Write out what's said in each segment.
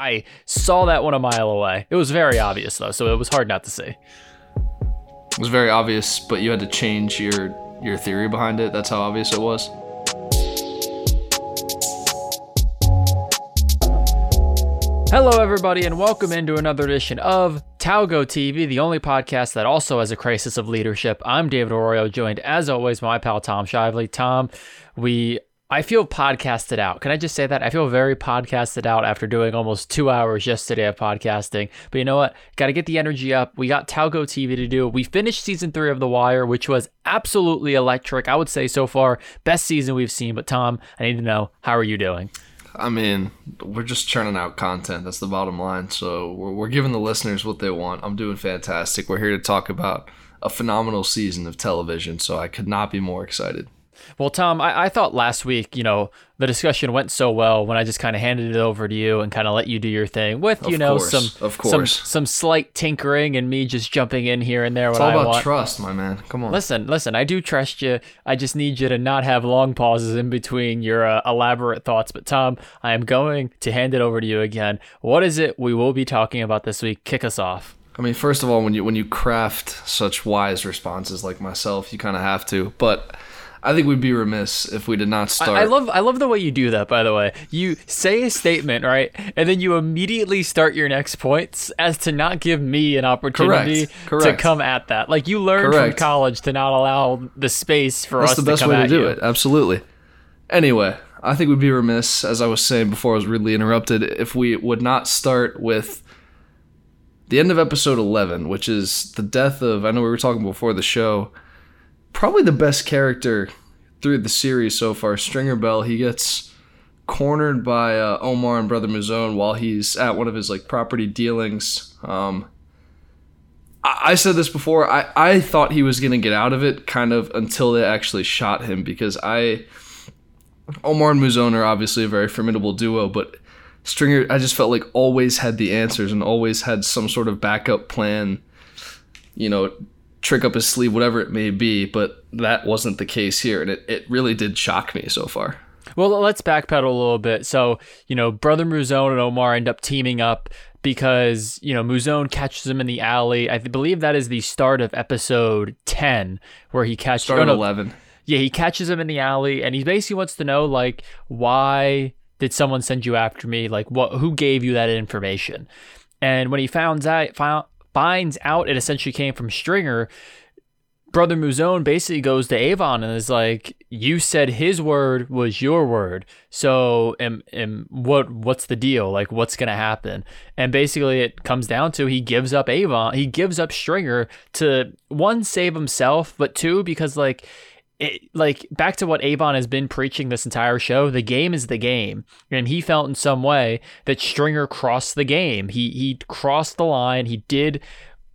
I saw that one a mile away. It was very obvious though, so it was hard not to see. It was very obvious, but you had to change your your theory behind it. That's how obvious it was. Hello, everybody, and welcome into another edition of Talgo TV, the only podcast that also has a crisis of leadership. I'm David Arroyo, joined as always by my pal Tom Shively. Tom, we I feel podcasted out. Can I just say that? I feel very podcasted out after doing almost two hours yesterday of podcasting. But you know what? Got to get the energy up. We got Talgo TV to do. We finished season three of The Wire, which was absolutely electric. I would say so far, best season we've seen. But Tom, I need to know, how are you doing? I mean, we're just churning out content. That's the bottom line. So we're, we're giving the listeners what they want. I'm doing fantastic. We're here to talk about a phenomenal season of television. So I could not be more excited. Well, Tom, I, I thought last week, you know, the discussion went so well when I just kind of handed it over to you and kind of let you do your thing with, you Of know, course, some of some course. some slight tinkering and me just jumping in here and there It's all I about want. trust, my man. Come on. Listen, listen, I do trust you. I just need you to not have long pauses in between your uh, elaborate thoughts. But Tom, I am going to hand it over to you again. What is it we will be talking about this week? Kick us off. I mean, first of all, when you when you craft such wise responses like myself, you kind of have to. But I think we'd be remiss if we did not start. I, I love I love the way you do that. By the way, you say a statement right, and then you immediately start your next points as to not give me an opportunity Correct. Correct. to come at that. Like you learned Correct. from college to not allow the space for That's us That's the best way to do you. it. Absolutely. Anyway, I think we'd be remiss, as I was saying before I was rudely interrupted, if we would not start with the end of episode 11, which is the death of, I know we were talking before the show, probably the best character through the series so far, Stringer Bell. He gets cornered by uh, Omar and Brother Mouzone while he's at one of his like property dealings. Um, I, I said this before. I, I thought he was gonna get out of it kind of until they actually shot him because I Omar and Mouzone are obviously a very formidable duo, but Stringer I just felt like always had the answers and always had some sort of backup plan, you know, trick up his sleeve, whatever it may be, but that wasn't the case here, and it, it really did shock me so far. Well, let's backpedal a little bit. So, you know, Brother Mouzone and Omar end up teaming up because, you know, Mouzone catches him in the alley. I believe that is the start of episode 10 where he catches Start oh, no, eleven. Yeah, he catches him in the alley and he basically wants to know like why did someone send you after me? Like what who gave you that information? And when he founds out found, finds out it essentially came from Stringer, Brother Mouzone basically goes to Avon and is like, "You said his word was your word, so am, am what what's the deal? Like, what's gonna happen?" And basically, it comes down to he gives up Avon, he gives up Stringer to one save himself, but two because like. It, like back to what Avon has been preaching this entire show, the game is the game, and he felt in some way that Stringer crossed the game. He he crossed the line. He did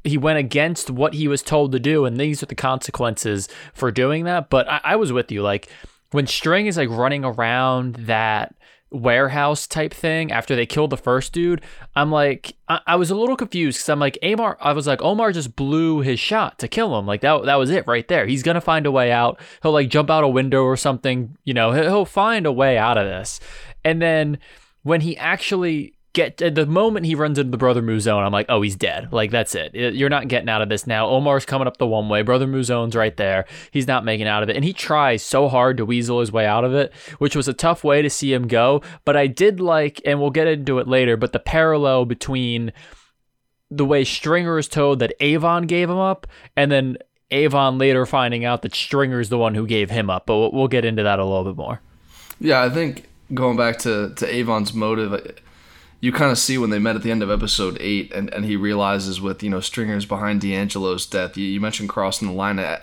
he went against what he was told to do, and these are the consequences for doing that. But I, I was with you. Like when String is like running around that warehouse type thing after they killed the first dude, I'm like, I, I was a little confused because I'm like, Amar, I was like, Omar just blew his shot to kill him. Like that, that was it right there. He's gonna find a way out. He'll like jump out a window or something. You know, he'll, he'll find a way out of this. And then when he actually get at the moment he runs into the brother Mouzone, I'm like, oh, he's dead. Like that's it. You're not getting out of this now. Omar's coming up the one way. Brother Mouzone's right there. He's not making out of it, and he tries so hard to weasel his way out of it, which was a tough way to see him go. But I did like, and we'll get into it later. But the parallel between the way Stringer is told that Avon gave him up, and then Avon later finding out that Stringer's the one who gave him up. But we'll, we'll get into that a little bit more. Yeah, I think going back to, to Avon's motive, you kind of see when they met at the end of episode eight, and, and he realizes with you know stringers behind D'Angelo's death. You, you mentioned crossing the line. Uh,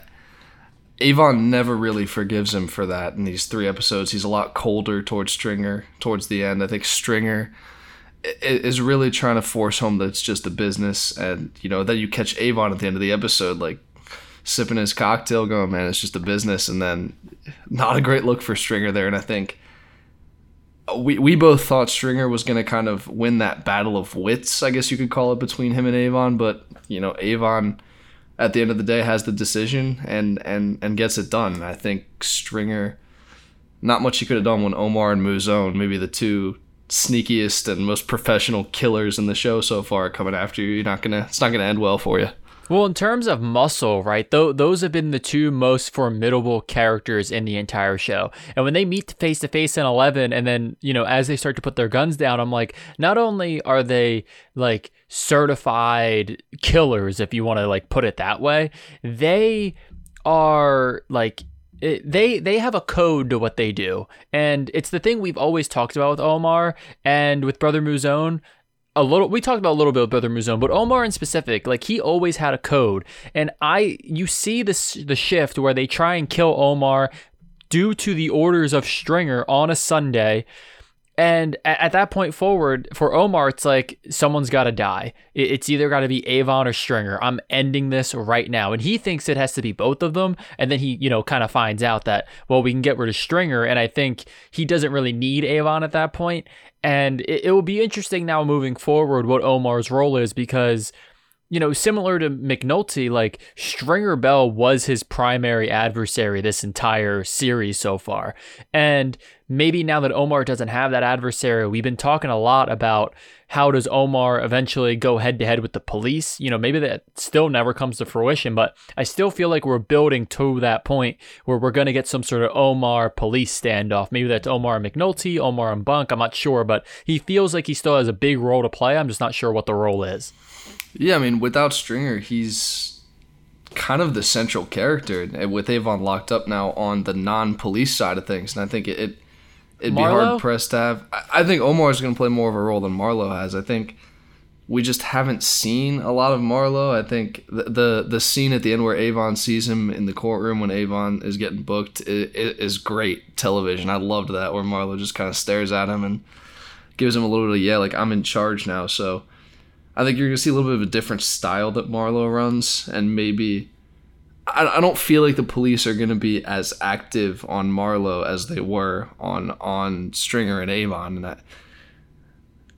Avon never really forgives him for that in these three episodes. He's a lot colder towards Stringer towards the end. I think Stringer is really trying to force home that it's just a business, and you know then you catch Avon at the end of the episode like sipping his cocktail, going, "Man, it's just a business," and then not a great look for Stringer there. And I think we we both thought Stringer was going to kind of win that battle of wits, I guess you could call it, between him and Avon. But you know, Avon at the end of the day has the decision and and and gets it done. I think Stringer, not much he could have done when Omar and Mouzone, maybe the two sneakiest and most professional killers in the show so far coming after you. You're not gonna. It's not gonna end well for you. Well, in terms of muscle, right? Though those have been the two most formidable characters in the entire show. And when they meet face to face in 11 and then, you know, as they start to put their guns down, I'm like, not only are they like certified killers if you want to like put it that way, they are like it, they they have a code to what they do, and it's the thing we've always talked about with Omar and with Brother Mouzone. A little, we talked about a little bit with Brother Mouzone, but Omar in specific, like he always had a code, and I you see this the shift where they try and kill Omar due to the orders of Stringer on a Sunday and at, that point forward, for Omar, it's like someone's got to die. It's either got to be Avon or Stringer. I'm ending this right now. And he thinks it has to be both of them. And then he, you know, kind of finds out that, well, we can get rid of Stringer. And I think he doesn't really need Avon at that point. And it, it will be interesting now moving forward what Omar's role is because you know, similar to McNulty, like Stringer Bell was his primary adversary this entire series so far. And maybe now that Omar doesn't have that adversary, we've been talking a lot about how does Omar eventually go head to head with the police? You know, maybe that still never comes to fruition, but I still feel like we're building to that point where we're going to get some sort of Omar police standoff. Maybe that's Omar and McNulty, Omar and Bunk. I'm not sure, but he feels like he still has a big role to play. I'm just not sure what the role is. Yeah, I mean, without Stringer, he's kind of the central character with Avon locked up now on the non-police side of things, and I think it, it it'd Marlo? be hard pressed to have. I, think Omar is going to play more of a role than Marlo has. I think we just haven't seen a lot of Marlo. I think the, the the, scene at the end where Avon sees him in the courtroom when Avon is getting booked is, is great television. I loved that where Marlo just kind of stares at him and gives him a little bit of yeah, like I'm in charge now. So I think you're gonna see a little bit of a different style that Marlo runs, and maybe I, I don't feel like the police are gonna be as active on Marlo as they were on on Stringer and Avon, and that.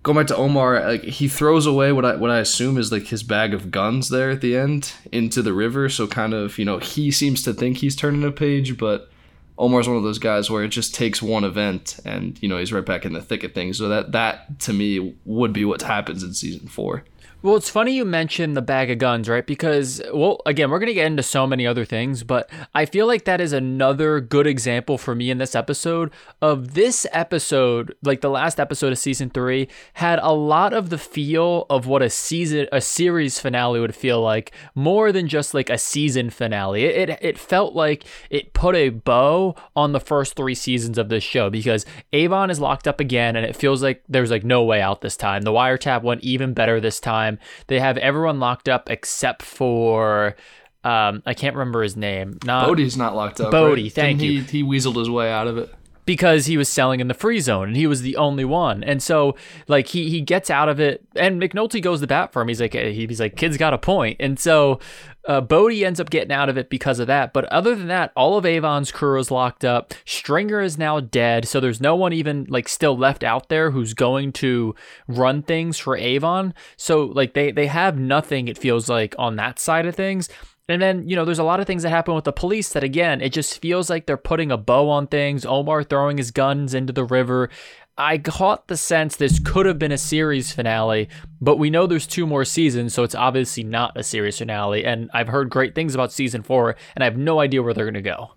Going back to Omar, like he throws away what I what I assume is like his bag of guns there at the end into the river. So kind of you know he seems to think he's turning a page, but Omar's one of those guys where it just takes one event and you know he's right back in the thick of things. So that that to me would be what happens in season four. Well, it's funny you mentioned the bag of guns, right? Because, well, again, we're going to get into so many other things, but I feel like that is another good example for me in this episode of this episode, like the last episode of season three, had a lot of the feel of what a season, a series finale would feel like, more than just like a season finale. It, it, it felt like it put a bow on the first three seasons of this show because Avon is locked up again, and it feels like there's like no way out this time. The wiretap went even better this time time. They have everyone locked up except for um, I can't remember his name. Not Bodie's not locked up. Bodie, right? thank Didn't you. He, he weaseled his way out of it because he was selling in the free zone and he was the only one. And so like he he gets out of it and McNulty goes to bat for him. He's like he's like kid's got a point. And so uh, Bodie ends up getting out of it because of that. But other than that, all of Avon's crew is locked up. Stringer is now dead, so there's no one even like still left out there who's going to run things for Avon. So like they they have nothing. It feels like on that side of things. And then, you know, there's a lot of things that happen with the police that, again, it just feels like they're putting a bow on things. Omar throwing his guns into the river. I caught the sense this could have been a series finale, but we know there's two more seasons, so it's obviously not a series finale. And I've heard great things about season four, and I have no idea where they're going to go.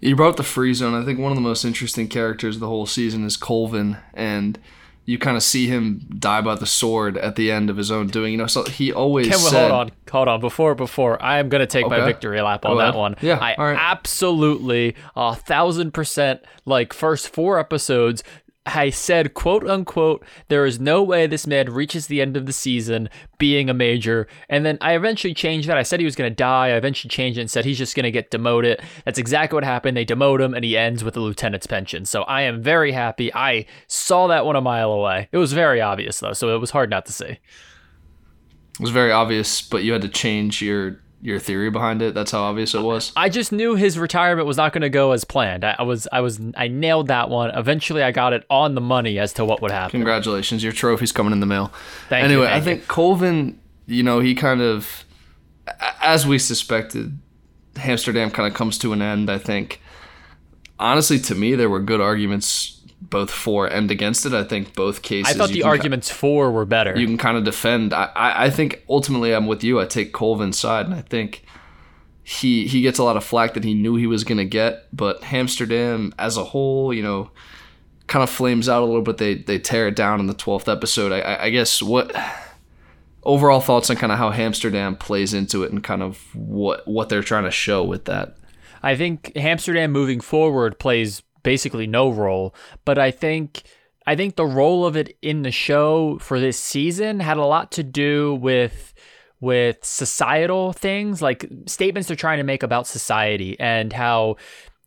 You brought the free zone. I think one of the most interesting characters of the whole season is Colvin, and you kind of see him die by the sword at the end of his own doing. You know, so he always said, hold on, hold on. Before, before I am gonna take okay. my victory lap on that one. Yeah, I absolutely a thousand percent like first four episodes I said, quote unquote, there is no way this man reaches the end of the season being a major. And then I eventually changed that. I said he was going to die. I eventually changed it and said he's just going to get demoted. That's exactly what happened. They demote him and he ends with a lieutenant's pension. So I am very happy. I saw that one a mile away. It was very obvious, though. So it was hard not to see. It was very obvious, but you had to change your your theory behind it. That's how obvious it was. I just knew his retirement was not going to go as planned. I, I, was, I was, I nailed that one. Eventually, I got it on the money as to what would happen. Congratulations, your trophy's coming in the mail. Thank anyway, you. Anyway, I think Colvin, you know, he kind of, as we suspected, Hamsterdam kind of comes to an end. I think, honestly, to me, there were good arguments both for and against it. I think both cases. I thought the arguments ca- for were better. You can kind of defend. I, I, I think ultimately I'm with you. I take Colvin's side, and I think he he gets a lot of flack that he knew he was gonna get. But Hamsterdam as a whole, you know, kind of flames out a little bit. They they tear it down in the twelfth episode. I, I guess what overall thoughts on kind of how Hamsterdam plays into it and kind of what what they're trying to show with that. I think Hamsterdam moving forward plays basically no role, but I think I think the role of it in the show for this season had a lot to do with with societal things like statements they're trying to make about society and how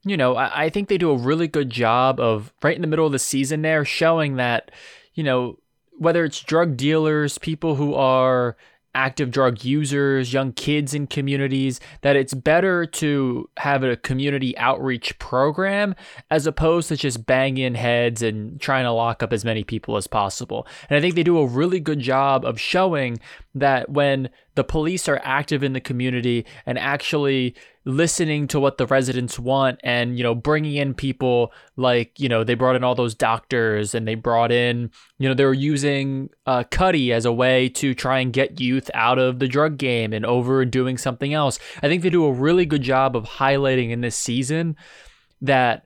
you know I, I think they do a really good job of right in the middle of the season there showing that you know whether it's drug dealers people who are active drug users, young kids in communities, that it's better to have a community outreach program as opposed to just banging heads and trying to lock up as many people as possible. And I think they do a really good job of showing that when the police are active in the community and actually listening to what the residents want and you know bringing in people like you know they brought in all those doctors and they brought in you know they were using uh, Cutty as a way to try and get youth out of the drug game and over doing something else. I think they do a really good job of highlighting in this season that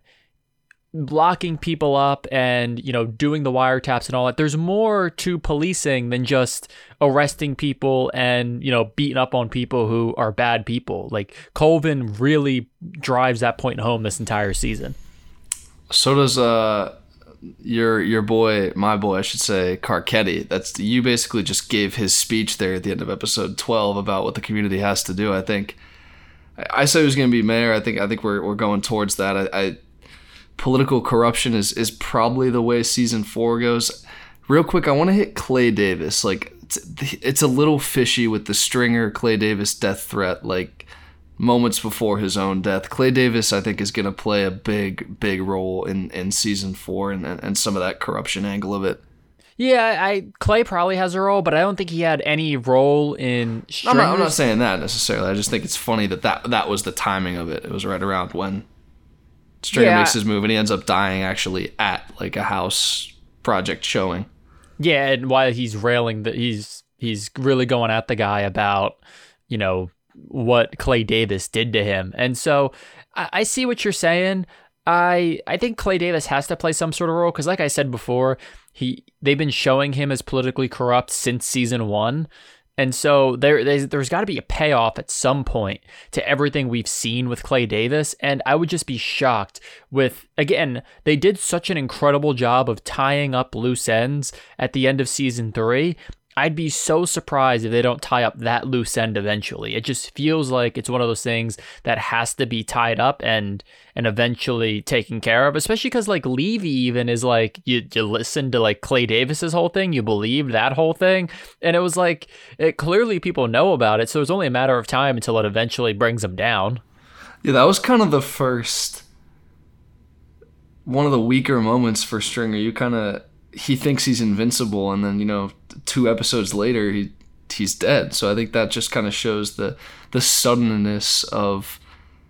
blocking people up and you know doing the wiretaps and all that there's more to policing than just arresting people and you know beating up on people who are bad people. Like colvin really drives that point home this entire season. So does uh your your boy my boy i should say carcetti that's you basically just gave his speech there at the end of episode 12 about what the community has to do i think. I said he was going to be mayor. I think i think we're, we're going towards that. I, I political corruption is is probably the way season four goes. Real quick, I want to hit Clay Davis. Like it's, it's a little fishy with the Stringer Clay Davis death threat. Like moments before his own death, Clay Davis I think is going to play a big big role in in season four and and some of that corruption angle of it. Yeah, I Clay probably has a role, but I don't think he had any role in. I'm not, I'm not saying that necessarily. I just think it's funny that, that that was the timing of it. It was right around when Stringer yeah. makes his move and he ends up dying actually at like a house project showing. Yeah, and while he's railing that he's he's really going at the guy about, you know, what Clay Davis did to him. And so I, I see what you're saying. I I think Clay Davis has to play some sort of role because, like I said before, he they've been showing him as politically corrupt since season one. And so there, there's, got to be a payoff at some point to everything we've seen with Clay Davis. And I would just be shocked with, again, they did such an incredible job of tying up loose ends at the end of season three. I'd be so surprised if they don't tie up that loose end eventually. It just feels like it's one of those things that has to be tied up and and eventually taken care of. Especially because like Levy even is like you you listen to like Clay Davis's whole thing, you believe that whole thing, and it was like it clearly people know about it, so it's only a matter of time until it eventually brings them down. Yeah, that was kind of the first one of the weaker moments for Stringer. You kind of he thinks he's invincible, and then you know two episodes later he he's dead. So I think that just kind of shows the the suddenness of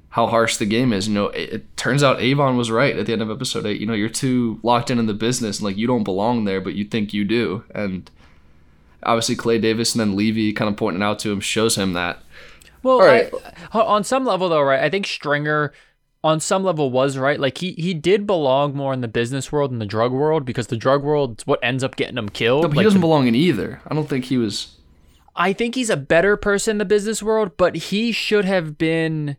how harsh the game is. You know, it, it, turns out Avon was right at the end of episode eight. You know, you're too locked in in the business, and like you don't belong there, but you think you do. And obviously, Clay Davis and then Levy kind of pointing out to him shows him that. Well, right. I, on some level, though, right? I think Stringer on some level was right. Like he he did belong more in the business world than the drug world because the drug world is what ends up getting him killed. No, but like he doesn't belong in either. I don't think he was. I think he's a better person in the business world, but he should have been.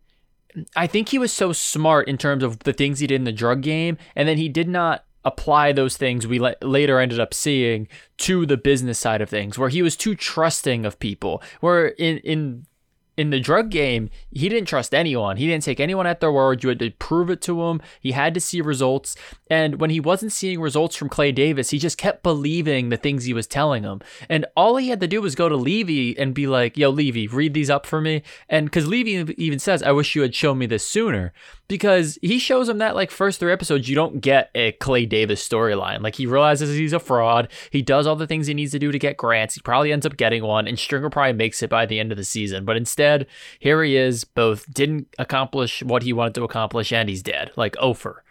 I think he was so smart in terms of the things he did in the drug game, and then he did not apply those things we le- later ended up seeing to the business side of things where he was too trusting of people where in in in the drug game, he didn't trust anyone. He didn't take anyone at their word. You had to prove it to him. He had to see results. And when he wasn't seeing results from Clay Davis, he just kept believing the things he was telling him. And all he had to do was go to Levy and be like, yo, Levy, read these up for me. And because Levy even says, I wish you had shown me this sooner because he shows him that like first three episodes you don't get a Clay Davis storyline. Like he realizes he's a fraud. He does all the things he needs to do to get grants. He probably ends up getting one, and Stringer probably makes it by the end of the season. But instead, here he is, both didn't accomplish what he wanted to accomplish, and he's dead. Like Ofer.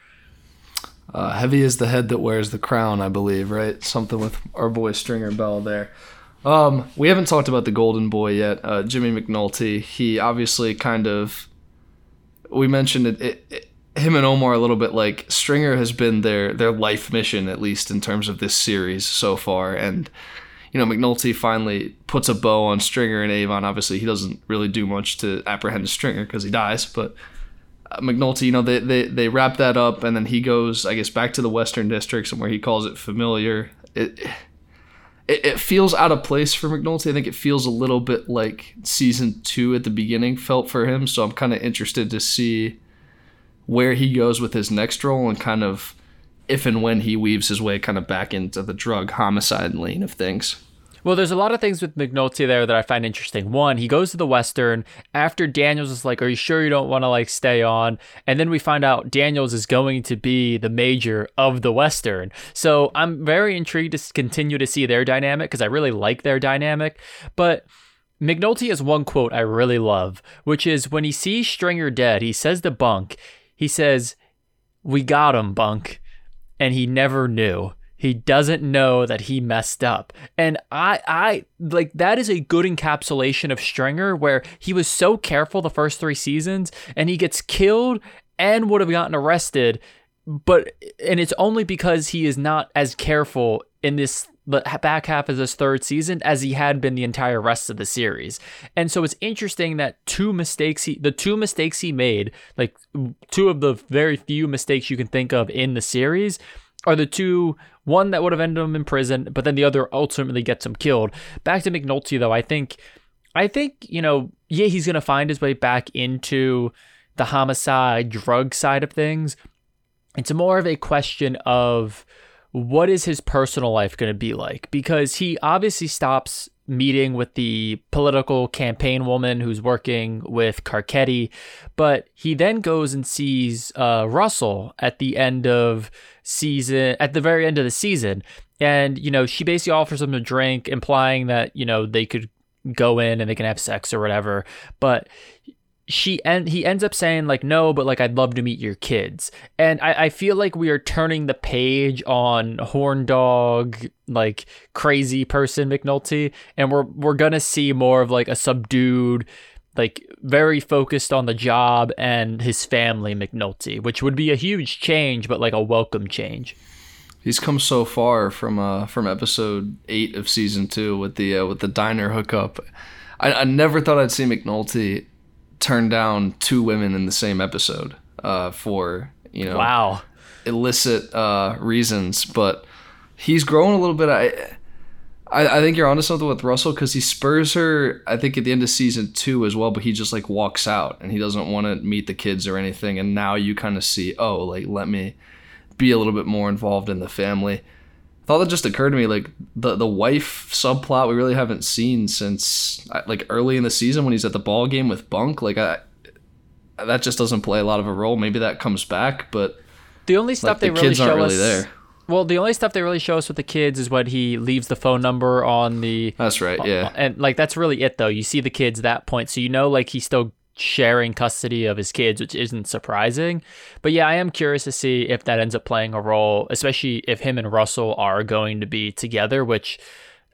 Uh, heavy is the head that wears the crown, I believe, right? Something with our boy Stringer Bell there. Um, we haven't talked about the Golden Boy yet, uh, Jimmy McNulty. He obviously kind of, we mentioned it, it, it, him and Omar a little bit. Like Stringer has been their their life mission, at least in terms of this series so far, and you know McNulty finally puts a bow on Stringer and Avon. Obviously, he doesn't really do much to apprehend Stringer because he dies, but. Uh, McNulty, you know, they, they, they wrap that up, and then he goes, I guess, back to the Western Districts, and where he calls it familiar. It, it, it feels out of place for McNulty. I think it feels a little bit like season two at the beginning felt for him. So I'm kind of interested to see where he goes with his next role and kind of if and when he weaves his way kind of back into the drug homicide lane of things. Well, there's a lot of things with McNulty there that I find interesting. One, he goes to the Western after Daniels is like, "Are you sure you don't want to like stay on?" And then we find out Daniels is going to be the major of the Western. So I'm very intrigued to continue to see their dynamic because I really like their dynamic. But McNulty has one quote I really love, which is when he sees Stringer dead, he says to Bunk, he says, "We got him, Bunk," and he never knew he doesn't know that he messed up and i i like that is a good encapsulation of stringer where he was so careful the first three seasons and he gets killed and would have gotten arrested but and it's only because he is not as careful in this back half of this third season as he had been the entire rest of the series. And so it's interesting that two mistakes he the two mistakes he made, like two of the very few mistakes you can think of in the series are the two one that would have ended him in prison, but then the other ultimately gets him killed. Back to McNulty though, I think I think, you know, yeah, he's gonna find his way back into the homicide drug side of things. It's more of a question of what is his personal life going to be like? Because he obviously stops meeting with the political campaign woman who's working with Carcetti, but he then goes and sees uh, Russell at the end of season, at the very end of the season. And, you know, she basically offers him a drink, implying that, you know, they could go in and they can have sex or whatever. But she and he ends up saying like no but like i'd love to meet your kids. And I, I feel like we are turning the page on horn dog like crazy person mcnulty and we're we're gonna see more of like a subdued like very focused on the job and his family mcnulty which would be a huge change but like a welcome change. He's come so far from uh from episode eight of season two with the uh, with the diner hookup. I, I never thought I'd see McNulty turned down two women in the same episode uh, for you know wow illicit uh, reasons, but he's grown a little bit. I I, I think you're onto something with Russell because he spurs her. I think at the end of season two as well, but he just like walks out and he doesn't want to meet the kids or anything. And now you kind of see, oh, like let me be a little bit more involved in the family thought that just occurred to me like the the wife subplot we really haven't seen since like early in the season when he's at the ball game with Bunk. Like I, that just doesn't play a lot of a role. Maybe that comes back, but the only stuff like, they the really show really us. There. Well, the only stuff they really show us with the kids is when he leaves the phone number on the. That's right, yeah. And like that's really it, though. You see the kids that point, so you know like he's still sharing custody of his kids, which isn't surprising. But yeah, I am curious to see if that ends up playing a role, especially if him and Russell are going to be together, which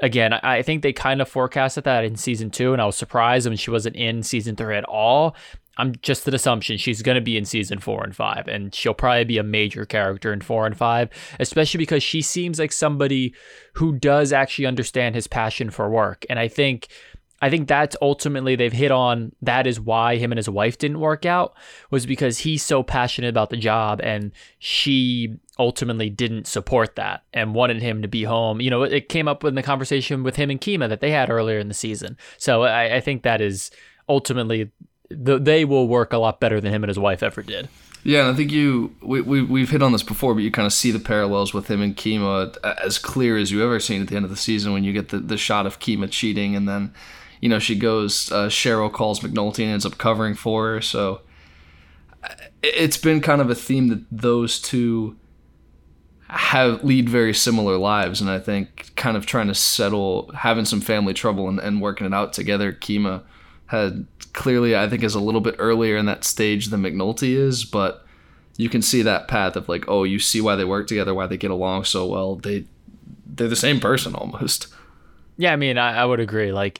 again, I think they kind of forecasted that in season two, and I was surprised when she wasn't in season three at all. I'm just an assumption she's going to be in season four and five, and she'll probably be a major character in four and five, especially because she seems like somebody who does actually understand his passion for work. And I think I think that's ultimately they've hit on that is why him and his wife didn't work out was because he's so passionate about the job and she ultimately didn't support that and wanted him to be home. You know, it came up in the conversation with him and Kima that they had earlier in the season. So I, I think that is ultimately the, they will work a lot better than him and his wife ever did. Yeah, and I think you we, we we've hit on this before, but you kind of see the parallels with him and Kima as clear as you ever seen at the end of the season when you get the, the shot of Kima cheating and then you know, she goes, uh, Cheryl calls McNulty and ends up covering for her. So it's been kind of a theme that those two have lead very similar lives. And I think kind of trying to settle, having some family trouble and, and working it out together, Kima had clearly, I think, is a little bit earlier in that stage than McNulty is, but you can see that path of like, oh, you see why they work together, why they get along so well. They they're the same person almost. Yeah, I mean, I, I would agree. Like,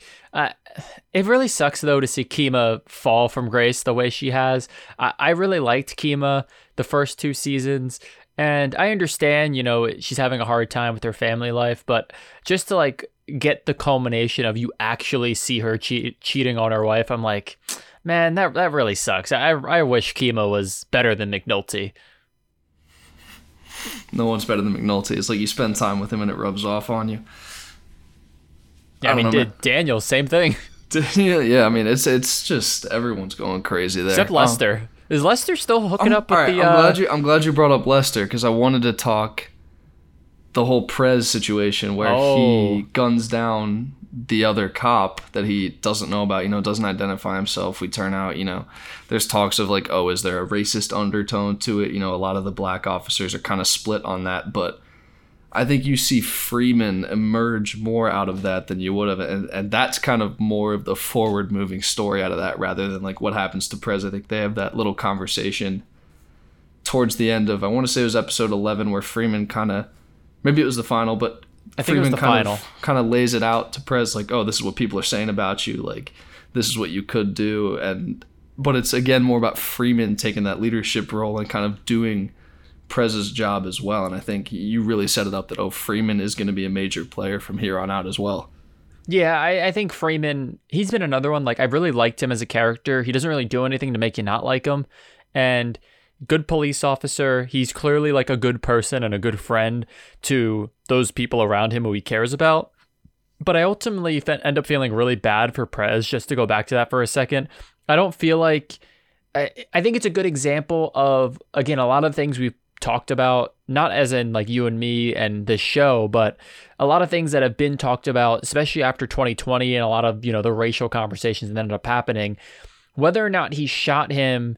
it really sucks though to see Kima fall from grace the way she has. I, I really liked Kima the first two seasons, and I understand, you know, she's having a hard time with her family life, but just to like get the culmination of you actually see her cheat, cheating on her wife, I'm like, man, that that really sucks. I I wish Kima was better than McNulty. No one's better than McNulty. It's like you spend time with him and it rubs off on you. Yeah, I, I mean, know, did Daniel same thing? yeah, yeah. I mean, it's it's just everyone's going crazy there. Except Lester. Um, Is Lester still hooking I'm, up with right, the? I'm uh... glad you. I'm glad you brought up Lester because I wanted to talk the whole Prez situation where oh. he guns down the other cop that he doesn't know about, you know, doesn't identify himself. We turn out, you know, there's talks of like, oh, is there a racist undertone to it? You know, a lot of the black officers are kind of split on that, but I think you see Freamon emerge more out of that than you would have, and, and that's kind of more of the forward moving story out of that rather than like what happens to Prez. I think they have that little conversation towards the end of I want to say it was episode eleven where Freamon kind of maybe it was the final, but I think Freamon kind final. of kind of lays it out to Prez like, oh, this is what people are saying about you, like this is what you could do, and but it's again more about Freamon taking that leadership role and kind of doing Prez's job as well. And I think you really set it up that, oh, Freamon is going to be a major player from here on out as well. Yeah, I, I, think Freamon, he's been another one. Like, I really liked him as a character. He doesn't really do anything to make you not like him. And good police officer. He's clearly like a good person and a good friend to those people around him who he cares about. But I ultimately end up feeling really bad for Prez, just to go back to that for a second. I don't feel like. I, I think it's a good example of, again, a lot of things we've talked about, not as in like you and me and this show, but a lot of things that have been talked about, especially after 2020 and a lot of, you know, the racial conversations that ended up happening. Whether or not he shot him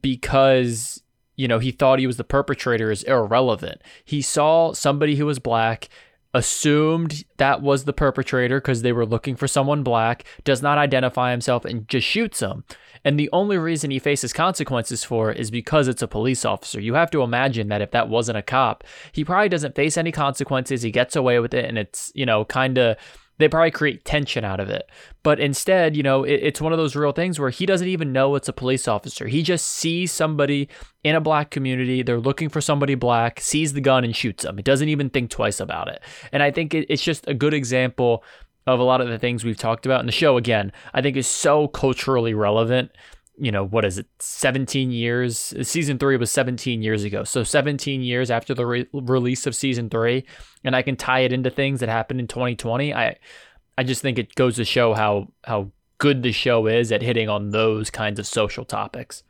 because, you know, he thought he was the perpetrator is irrelevant. He saw somebody who was black assumed that was the perpetrator because they were looking for someone black, does not identify himself, and just shoots him. And the only reason he faces consequences for is because it's a police officer. You have to imagine that if that wasn't a cop, he probably doesn't face any consequences. He gets away with it, and it's, you know, kind of they probably create tension out of it. But instead, you know, it, it's one of those real things where he doesn't even know it's a police officer. He just sees somebody in a black community, they're looking for somebody black, sees the gun and shoots them. He doesn't even think twice about it. And I think it, it's just a good example of a lot of the things we've talked about. In the show again i think is so culturally relevant. You know what is it? 17 years? Season 3 was 17 years ago. So 17 years after the re- release of season 3 and i can tie it into things that happened in 2020 i i just think it goes to show how how good the show is at hitting on those kinds of social topics.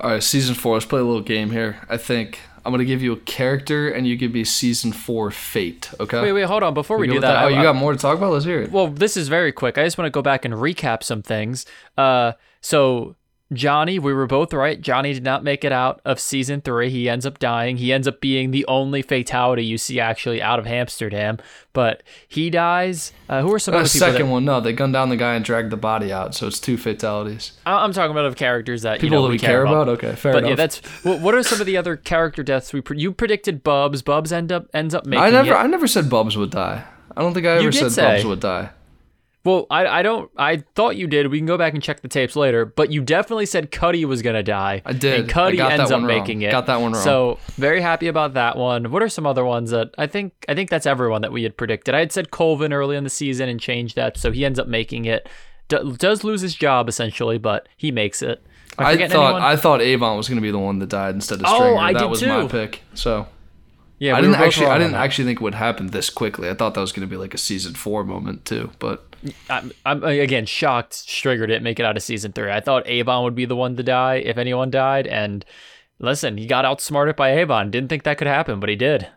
All right season 4 let's play a little game here. I think I'm gonna give you a character, and you give me season four fate. Okay. Wait, wait, hold on. Before we, we do that, that? oh, I, you got more to talk about? Let's hear it. Well, this is very quick. I just want to go back and recap some things. Uh, so Johnny, we were both right. Johnny did not make it out of season three. He ends up dying. He ends up being the only fatality you see actually out of Hamsterdam. But he dies. Uh, who are some uh, other people? Second that, one, no, they gun down the guy and drag the body out, so it's two fatalities. I'm talking about of characters that people you know, that we, care, about. about. Okay, fair but enough. yeah, that's what are some of the other character deaths we pre- you predicted? Bubs. Bubs end up ends up making. I never, it. I never said Bubs would die. I don't think I ever said say. Bubs would die. Well, I, I don't. I thought you did. We can go back and check the tapes later. But you definitely said Cutty was gonna die. I did. And Cutty ends up making it. Got that one wrong. So very happy about that one. What are some other ones that I think? I think that's everyone that we had predicted. I had said Colvin early in the season and changed that, so he ends up making it. D- does lose his job essentially, but he makes it. I, I thought anyone? I thought Avon was gonna be the one that died instead of oh, Stringer. Oh, I that did was too. my pick. So. Yeah, I didn't actually. I didn't actually think it would happen this quickly. I thought that was going to be like a season four moment too, but I'm, I'm again shocked Stringer didn't make it out of season three. I thought Avon would be the one to die if anyone died, and listen, he got outsmarted by Avon. Didn't think that could happen, but he did.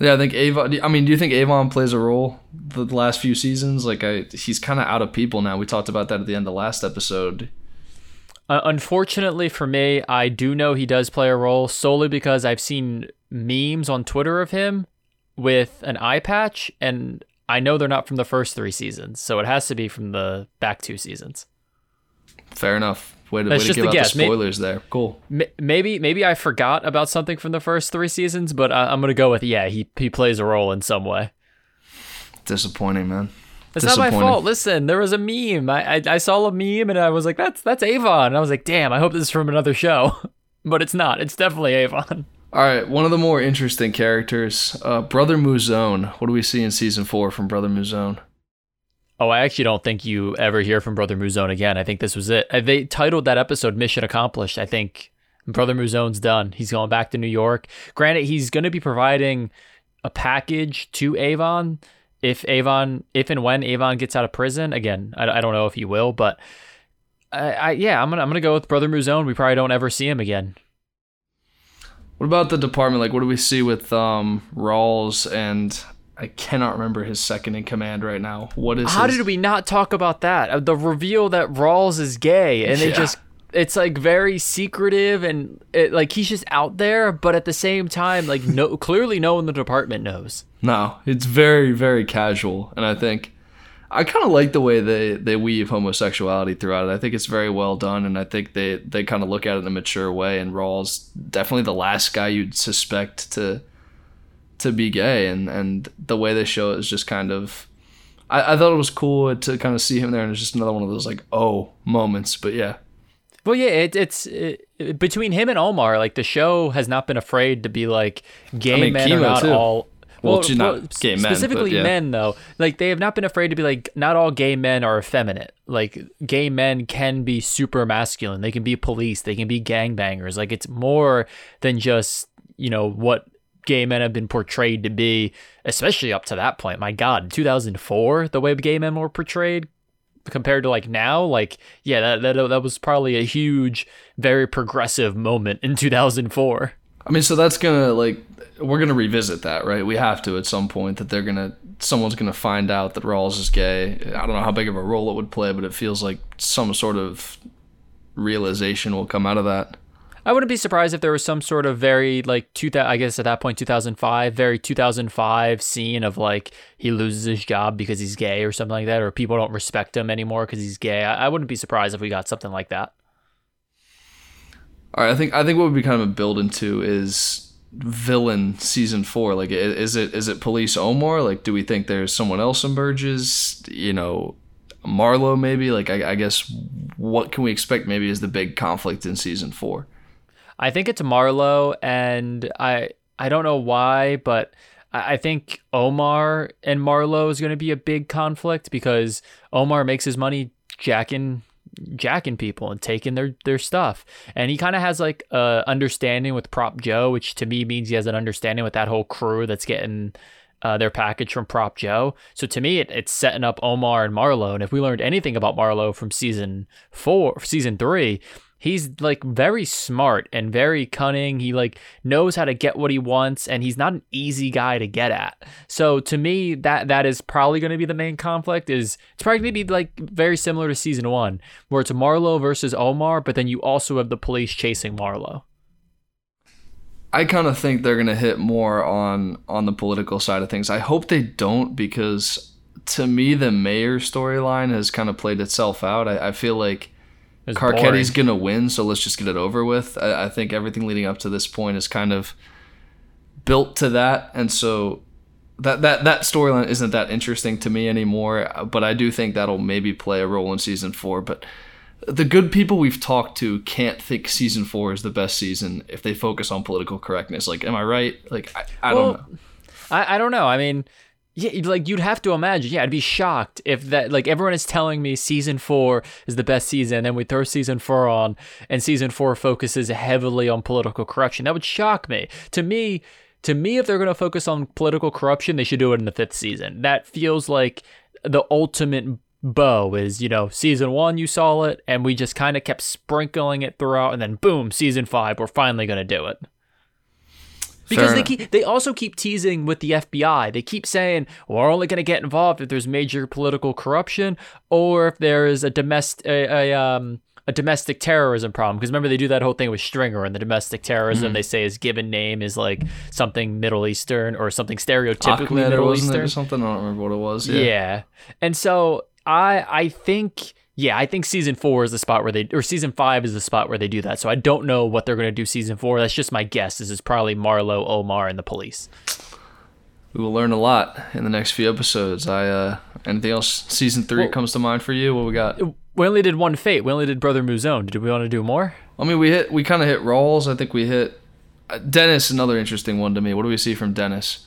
Yeah, I think Avon. I mean, do you think Avon plays a role the last few seasons? Like, I he's kind of out of people now. We talked about that at the end of last episode. Uh, unfortunately for me, I do know he does play a role solely because I've seen memes on Twitter of him with an eye patch, and I know they're not from the first three seasons, so it has to be from the back two seasons. Fair enough. Way to, way That's to just give a out guess. the spoilers there. Cool. Maybe maybe I forgot about something from the first three seasons, but I- I'm gonna go with yeah. He he plays a role in some way. Disappointing, man. It's not my fault. Listen, there was a meme. I, I I saw a meme and I was like, that's that's Avon. And I was like, damn. I hope this is from another show, but it's not. It's definitely Avon. All right, one of the more interesting characters, uh, Brother Mouzone. What do we see in season four from Brother Mouzone? Oh, I actually don't think you ever hear from Brother Mouzone again. I think this was it. Uh, They titled that episode "Mission Accomplished." I think Brother Mouzone's done. He's going back to New York. Granted, he's going to be providing a package to Avon if Avon, if and when Avon gets out of prison. Again, I, I don't know if he will, but I, I yeah, I'm gonna I'm gonna go with Brother Mouzone. We probably don't ever see him again. What about the department? Like, what do we see with um, Rawls and I cannot remember his second in command right now. What is How his- did we not talk about that? Uh, The reveal that Rawls is gay, and they Yeah. just. It's like very secretive and it, like he's just out there, but at the same time, like no, clearly no one in the department knows. No, it's very very casual, and I think I kind of like the way they they weave homosexuality throughout it. I think it's very well done, and I think they they kind of look at it in a mature way. And Rawls definitely the last guy you'd suspect to to be gay, and and the way they show it is just kind of. I, I thought it was cool to kind of see him there, and it's just another one of those like oh moments. But yeah, Well, yeah, it, it's it, between him and Omar. Like the show has not been afraid to be like gay mean, men are not too. all. Well, she's not gay men, but specifically yeah. men though. Like they have not been afraid to be like not all gay men are effeminate. Like gay men can be super masculine. They can be police. They can be gangbangers. Like it's more than just you know what gay men have been portrayed to be, especially up to that point. My God, 2004, the way gay men were portrayed compared to like now, like yeah, that that, that was probably a huge, very progressive moment in 2004. I mean, so that's gonna like we're gonna revisit that, right? We have to at some point that they're gonna someone's gonna find out that Rawls is gay. I don't know how big of a role it would play, but it feels like some sort of realization will come out of that. I wouldn't be surprised if there was some sort of very like two I guess at that point 2005, very 2005 scene of like he loses his job because he's gay or something like that, or people don't respect him anymore because he's gay. I, I wouldn't be surprised if we got something like that. All right, I think I think what would be kind of a build into is villain season four. Like, is it is it Police Omar? Like, do we think there's someone else emerges? You know, Marlo maybe. Like, I, I guess what can we expect? Maybe is the big conflict in season four. I think it's Marlo, and I I don't know why, but I I think Omar and Marlo is going to be a big conflict because Omar makes his money jacking jacking people and taking their their stuff, and he kind of has like a understanding with Prop Joe, which to me means he has an understanding with that whole crew that's getting. Uh, their package from Prop Joe. So to me, it, it's setting up Omar and Marlo. And if we learned anything about Marlo from season four, season three, he's like very smart and very cunning. He like knows how to get what he wants and he's not an easy guy to get at. So to me that that is probably going to be the main conflict is it's probably going to be like very similar to season 1 where it's Marlo versus Omar but then you also have the police chasing Marlo. I kind of think they're gonna hit more on on the political side of things. I hope they don't because to me the mayor storyline has kind of played itself out. I, I feel like It's Carcetti's boring. gonna win, so let's just get it over with. I, I think everything leading up to this point is kind of built to that, and so that that that storyline isn't that interesting to me anymore. But I do think that'll maybe play a role in season four. But the good people we've talked to can't think season four is the best season if they focus on political correctness. Like, am I right? Like, I, I Well, don't know. I, I don't know. I mean, yeah, like you'd have to imagine. Yeah, I'd be shocked if that like everyone is telling me season four is the best season, and then we throw season four on, and season four focuses heavily on political corruption. That would shock me. To me, to me, if they're going to focus on political corruption, they should do it in the fifth season. That feels like the ultimate bow is you know season one you saw it and we just kind of kept sprinkling it throughout and then boom season five we're finally going to do it because Fair they keep they also keep teasing with the FBI. They keep saying we're only going to get involved if there's major political corruption or if there is a domestic a, a um a domestic terrorism problem. Because remember they do that whole thing with Stringer and the domestic terrorism. Mm-hmm. They say his given name is like something Middle Eastern or something stereotypically Ahmed, Middle Eastern. or something? I don't remember what it was. Yeah. And so I I think yeah, I think season four is the spot where they, or season five is the spot where they do that. So I don't know what they're going to do season four. That's just my guess. This is probably Marlo, Omar, and the police. We will learn a lot in the next few episodes. I uh anything else season three Well- comes to mind for you? What we got? We only did one fate. We only did Brother Mouzone. Did we want to do more? I mean, we hit we kind of hit Rawls. I think we hit uh, Dennis. Another interesting one to me. What do we see from Dennis?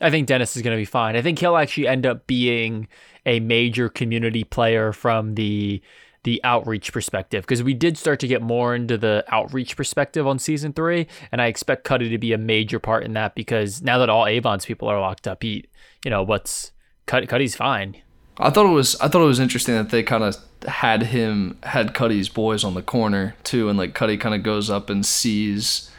I think Dennis is going to be fine. I think he'll actually end up being a major community player from the the outreach perspective because we did start to get more into the outreach perspective on season three, and I expect Cutty to be a major part in that because now that all Avon's people are locked up, he, you know, what's Cud- Cutty's fine. I thought it was I thought it was interesting that they kind of had him had Cutty's boys on the corner too, and like Cutty kind of goes up and sees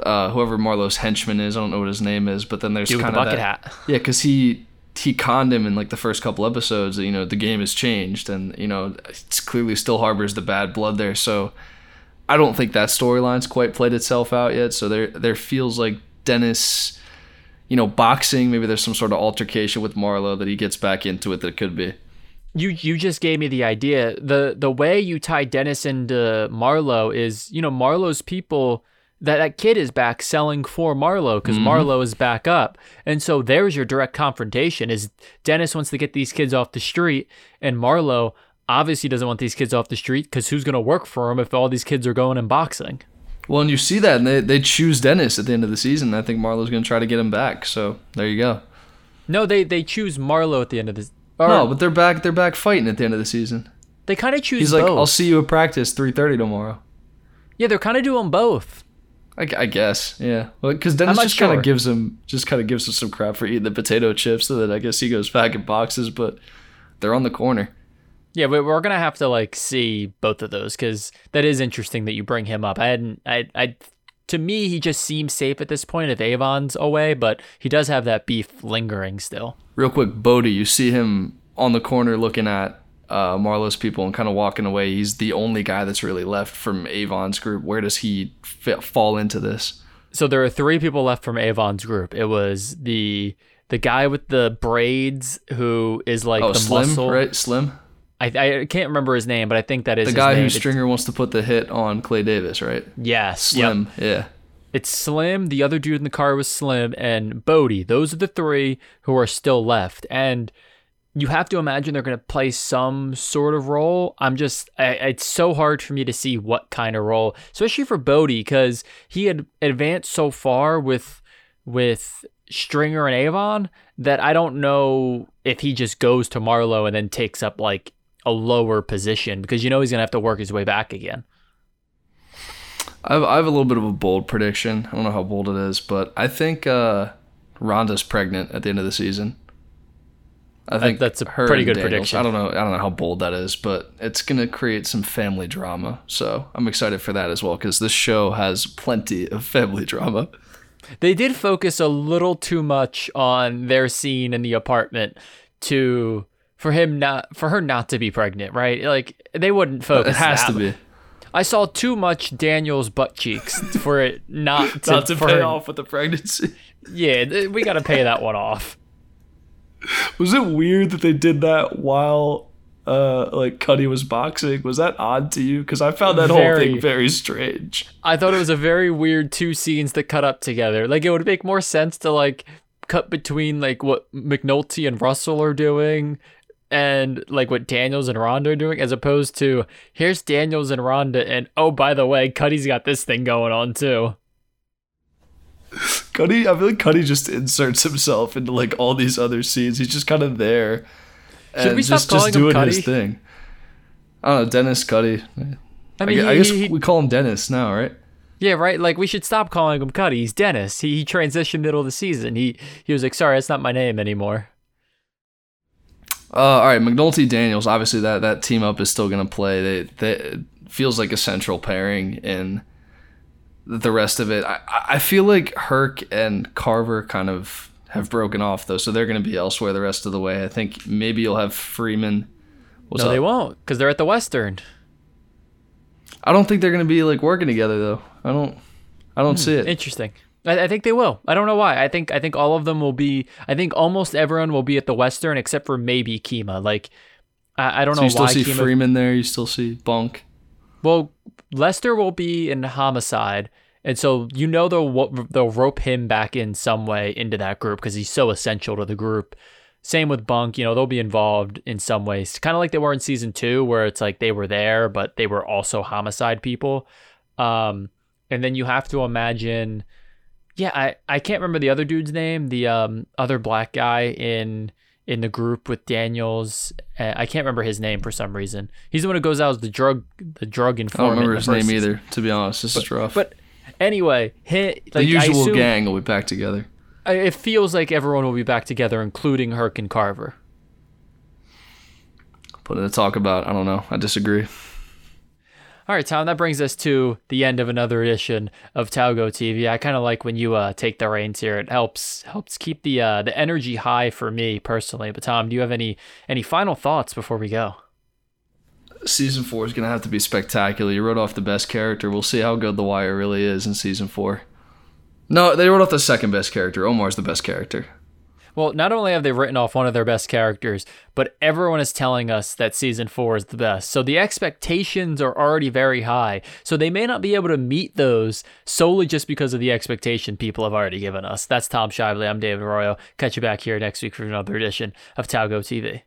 uh, whoever Marlo's henchman is. I don't know what his name is, but then there's kind the of bucket that, hat. Yeah, because he he conned him in like the first couple episodes. that, You know, the game has changed, and you know, it's clearly still harbors the bad blood there. So I don't think that storyline's quite played itself out yet. So there there feels like Dennis, you know, boxing. Maybe there's some sort of altercation with Marlo that he gets back into it. That could be. You you just gave me the idea. The the way you tie Dennis into Marlo is, you know, Marlo's people that that kid is back selling for Marlo because mm-hmm. Marlo is back up. And so there's your direct confrontation is Dennis wants to get these kids off the street and Marlo obviously doesn't want these kids off the street because who's going to work for him if all these kids are going and boxing? Well, and you see that, and they, they choose Dennis at the end of the season. I think Marlo's going to try to get him back. So there you go. No, they they choose Marlo at the end of this. Or no, but they're back. They're back fighting at the end of the season. they kind of choose He's both. like, "I'll see you at practice 3:30 tomorrow." yeah, they're kind of doing both. I, I guess, yeah. Well, because Dennis not just kind of gives him just kind of gives him some crap for eating the potato chips, so that I guess he goes back and boxes. But they're on the corner. Yeah, but we're gonna have to like see both of those because that is interesting that you bring him up. I hadn't, I, I, to me, he just seems safe at this point if Avon's away, but he does have that beef lingering still. Real quick, Bodie, you see him on the corner looking at uh, Marlo's people and kind of walking away. He's the only guy that's really left from Avon's group. Where does he fall into this? So there are three people left from Avon's group. It was the the guy with the braids who is like Oh, the Slim, muscle. right? Slim, I, I can't remember his name, but I think that is the guy who It's- Stringer wants to put the hit on Clay Davis, right? Yes, yep. Slim, yeah. It's Slim, the other dude in the car was Slim, and Bodie. Those are the three who are still left. And you have to imagine they're going to play some sort of role. I'm just, I, it's so hard for me to see what kind of role, especially for Bodie, because he had advanced so far with, with Stringer and Avon that I don't know if he just goes to Marlo and then takes up like a lower position because you know he's going to have to work his way back again. I have, I have a little bit of a bold prediction. I don't know how bold it is, but I think uh, Rhonda's pregnant at the end of the season. I think that's a pretty good Daniels- prediction. I don't know. I don't know how bold that is, but it's gonna create some family drama. So I'm excited for that as well because this show has plenty of family drama. They did focus a little too much on their scene in the apartment to for him not for her not to be pregnant, right? Like they wouldn't focus. It has to be I saw too much Daniel's butt cheeks for it not to, not to pay her- off with the pregnancy. Yeah, we got to pay that one off. Was it weird that they did that while uh like Cutty was boxing? Was that odd to you? Because I found that whole thing very strange. I thought it was a very weird two scenes that cut up together. Like it would make more sense to like cut between like what McNulty and Russell are doing and like what Daniels and Rhonda are doing, as opposed to here's Daniels and Rhonda, and oh by the way, Cutty's got this thing going on too. Cutty, I feel like Cutty just inserts himself into like all these other scenes. He's just kind of there. Should and we stop just, calling just him doing Cutty? his thing? I don't know, Dennis Cutty. I I, mean, I he- guess he- we call him Dennis now, right? yeah, right. Like we should stop calling him Cutty. He's Dennis. He, he transitioned middle of the season. He he was like, sorry, that's not my name anymore. Uh, all right, McNulty Daniels. Obviously, that that team up is still gonna play. They they it feels like a central pairing in the rest of it. I I- feel like Herc and Carver kind of have broken off though, so they're gonna be elsewhere the rest of the way. I think maybe you'll have Freamon. What's no, up? they won't because they're at the Western. I don't think they're gonna be like working together though. I don't. I don't hmm, see it. Interesting. I, I think they will. I don't know why. I think I think all of them will be. I think almost everyone will be at the Western except for maybe Kima. Like I, I don't So know you still why see Kima Freamon there. You still see Bunk. Well, Lester will be in homicide, and so you know they'll they'll rope him back in some way into that group because he's so essential to the group. Same with Bunk, you know they'll be involved in some ways, kind of like they were in season two, where it's like they were there, but they were also homicide people. Um, and then you have to imagine, yeah, I I can't remember the other dude's name, the um other black guy in in the group with Daniels. Uh, I can't remember his name for some reason. He's the one who goes out as the drug the drug informant. I don't remember his name either. To be honest, this is rough. But anyway, he, like, the usual assume- gang will be back together. I- It feels like everyone will be back together, including Herc and Carver. But to talk about, I don't know. I disagree. All right, Tom, that brings us to the end of another edition of Talgo TV. I kind of like when you uh, take the reins here. It helps helps keep the uh, the energy high for me personally. But Tom, do you have any any final thoughts before we go? Season four is gonna have to be spectacular. You wrote off the best character. We'll see how good the Wire really is in season four. No, they wrote off the second best character. Omar's the best character. Well, not only have they written off one of their best characters, but everyone is telling us that season four is the best. So the expectations are already very high. So they may not be able to meet those solely just because of the expectation people have already given us. That's Tom Shively. I'm David Arroyo. Catch you back here next week for another edition of Talgo TV.